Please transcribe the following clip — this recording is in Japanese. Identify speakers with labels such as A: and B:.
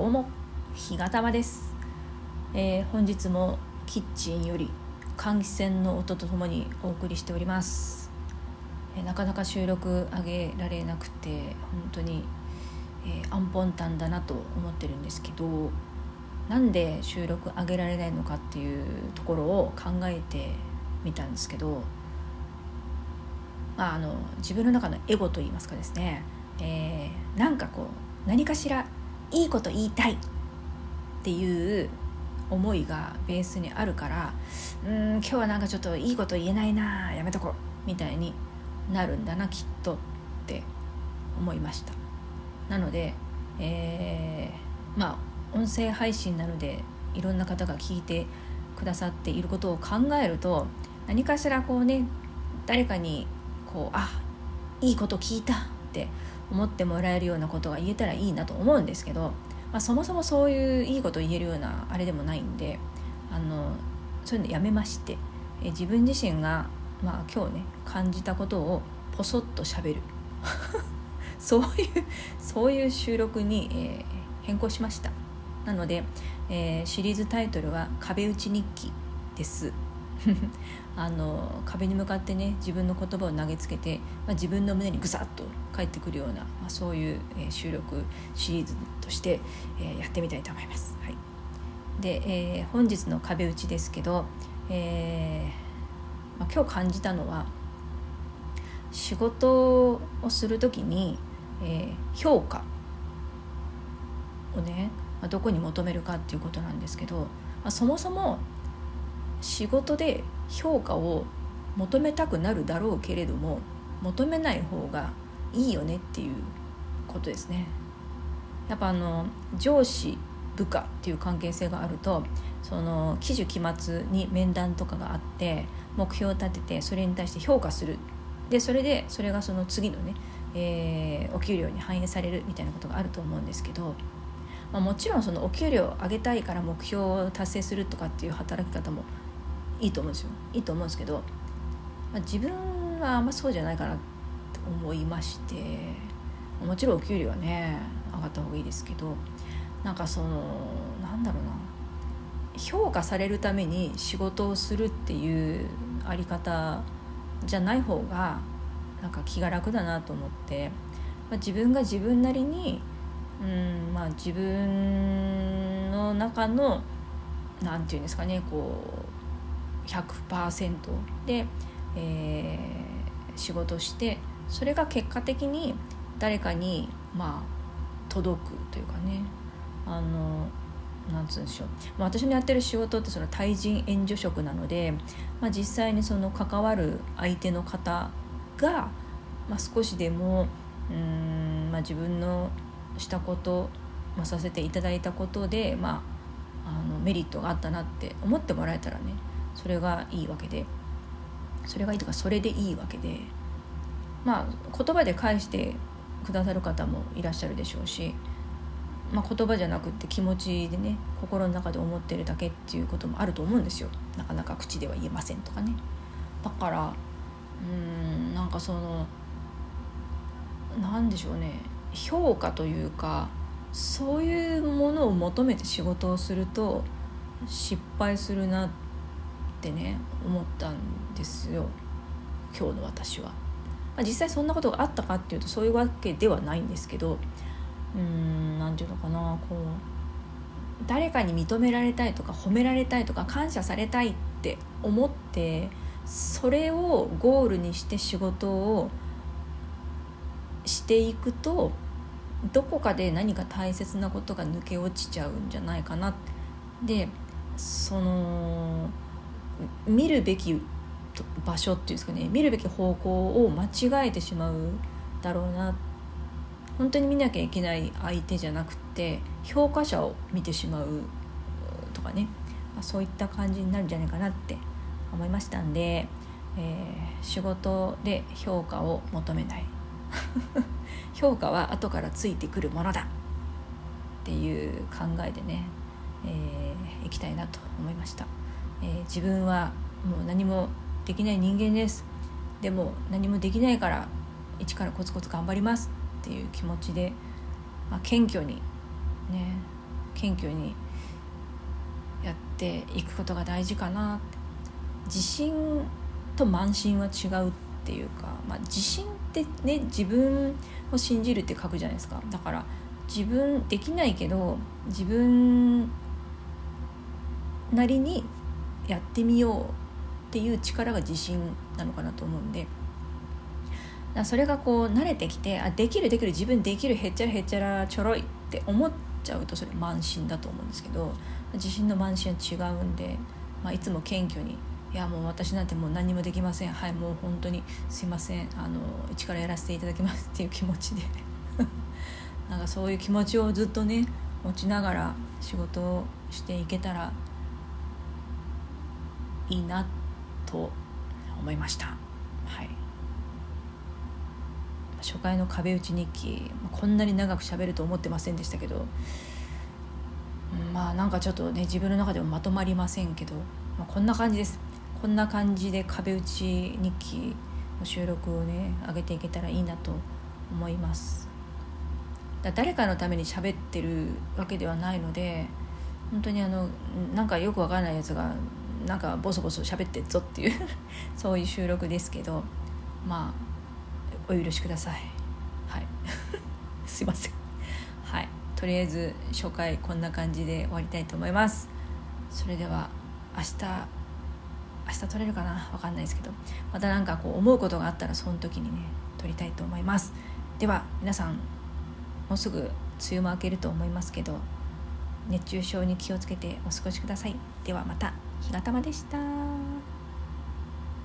A: どうも日がたまです、えー、本日もキッチンより換気扇の音とともにお送りしております、えー、なかなか収録上げられなくて本当に、えー、アンポンタンだなと思ってるんですけどなんで収録上げられないのかっていうところを考えてみたんですけど、まあ、あの自分の中のエゴといいますかですね、えー、なんかこう何かしらいいこと言いたいっていう思いがベースにあるからうん今日はなんかちょっといいこと言えないなやめとこうみたいになるんだなきっとって思いました。なので、えー、まあ音声配信なのでいろんな方が聞いてくださっていることを考えると何かしらこうね誰かにこうあいいこと聞いたって思ってもらえるようなことが言えたらいいなと思うんですけど、まあ、そもそもそういういいこと言えるようなあれでもないんであのそういうのやめましてえ自分自身が、まあ、今日ね感じたことをポソッとしゃべる。そういうそういう収録に、えー、変更しました。なので、えー、シリーズタイトルは「壁打ち日記」です。あの壁に向かってね自分の言葉を投げつけて、まあ、自分の胸にぐさっと返ってくるような、まあ、そういう、えー、収録シリーズとして、えー、やってみたいと思います。はい、で、えー、本日の壁打ちですけど、えまあ、今日感じたのは仕事をする時に、え評価をね、まあ、どこに求めるかっていうことなんですけど、まあ、そもそも仕事で評価を求めたくなるだろうけれども求めない方がいいよねっていうことですね。やっぱあの上司部下っていう関係性があるとその期首期末に面談とかがあって目標を立ててそれに対して評価するでそれでそれがその次のね、えー、お給料に反映されるみたいなことがあると思うんですけど、まあ、もちろんそのお給料を上げたいから目標を達成するとかっていう働き方もいいと思うんですよ。いいと思うんですけど、まあ、自分はあんまそうじゃないかなと思いましてもちろんお給料はね上がった方がいいですけどなんかそのなんだろうな評価されるために仕事をするっていうあり方じゃない方がなんか気が楽だなと思って、まあ、自分が自分なりにうんまあ自分の中の何て言うんですかねこう100%で、えー、仕事してそれが結果的に誰かにまあ届くというかね。あのなんつうんでしょう、まあ、私のやってる仕事ってその対人援助職なので、まあ、実際にその関わる相手の方が、まあ、少しでもうん、まあ、自分のしたこと、まあ、させていただいたことで、まあ、あのメリットがあったなって思ってもらえたらね。それがいいわけで。それがいいとかそれでいいわけで。まあ言葉で返してくださる方もいらっしゃるでしょうし、まあ、言葉じゃなくって気持ちでね心の中で思ってるだけっていうこともあると思うんですよ。なかなか口では言えませんとかね。だからうんなんかそのなんでしょうね。評価というかそういうものを求めて仕事をすると失敗するなってってね思ったんですよ。今日の私は。まあ、実際そんなことがあったかっていうとそういうわけではないんですけどうーん何て言うのかな。こう誰かに認められたいとか褒められたいとか感謝されたいって思ってそれをゴールにして仕事をしていくとどこかで何か大切なことが抜け落ちちゃうんじゃないかなでその見るべき場所っていうんですかね見るべき方向を間違えてしまうだろうな。本当に見なきゃいけない相手じゃなくて評価者を見てしまうとかね、まあ、そういった感じになるんじゃないかなって思いましたんで、えー、仕事で評価を求めない。評価は後からついてくるものだ。っていう考えでね、えー、いきたいなと思いました。えー、自分はもう何もできない人間です。でも何もできないから一からコツコツ頑張りますっていう気持ちで、まあ、謙虚にね謙虚にやっていくことが大事かな。って自信と慢心は違うっていうか、まあ、自信ってね自分を信じるって書くじゃないですか。だから自分できないけど自分なりにやってみようっていう力が自信なのかなと思うんで。だそれがこう慣れてきてあできるできる自分できるへっちゃらへっちゃらちょろいって思っちゃうとそれ慢心だと思うんですけど自信の慢心は違うんで、まあ、いつも謙虚にいやもう私なんてもう何もできません。はいもう本当にすいません。あの一からやらせていただきますっていう気持ちで。なんかそういう気持ちをずっとね持ちながら仕事をしていけたらいいなと思いました。はい。初回の壁打ち日記こんなに長く喋ると思ってませんでしたけどまあなんかちょっとね自分の中でもまとまりませんけど、まあ、こんな感じです。こんな感じで壁打ち日記の収録をね上げていけたらいいなと思います。だ誰かのために喋ってるわけではないので本当にあのなんかよくわからないやつがなんかボソボソ喋ってっぞっていう そういう収録ですけどまあお許しください。はい。すいません。はい。とりあえず初回こんな感じで終わりたいと思います。それでは明日明日撮れるかな？分かんないですけどまた何かこう思うことがあったらその時にね撮りたいと思います。では皆さんもうすぐ梅雨も明けると思いますけど熱中症に気をつけてお過ごしください。ではまた。日がたまでした。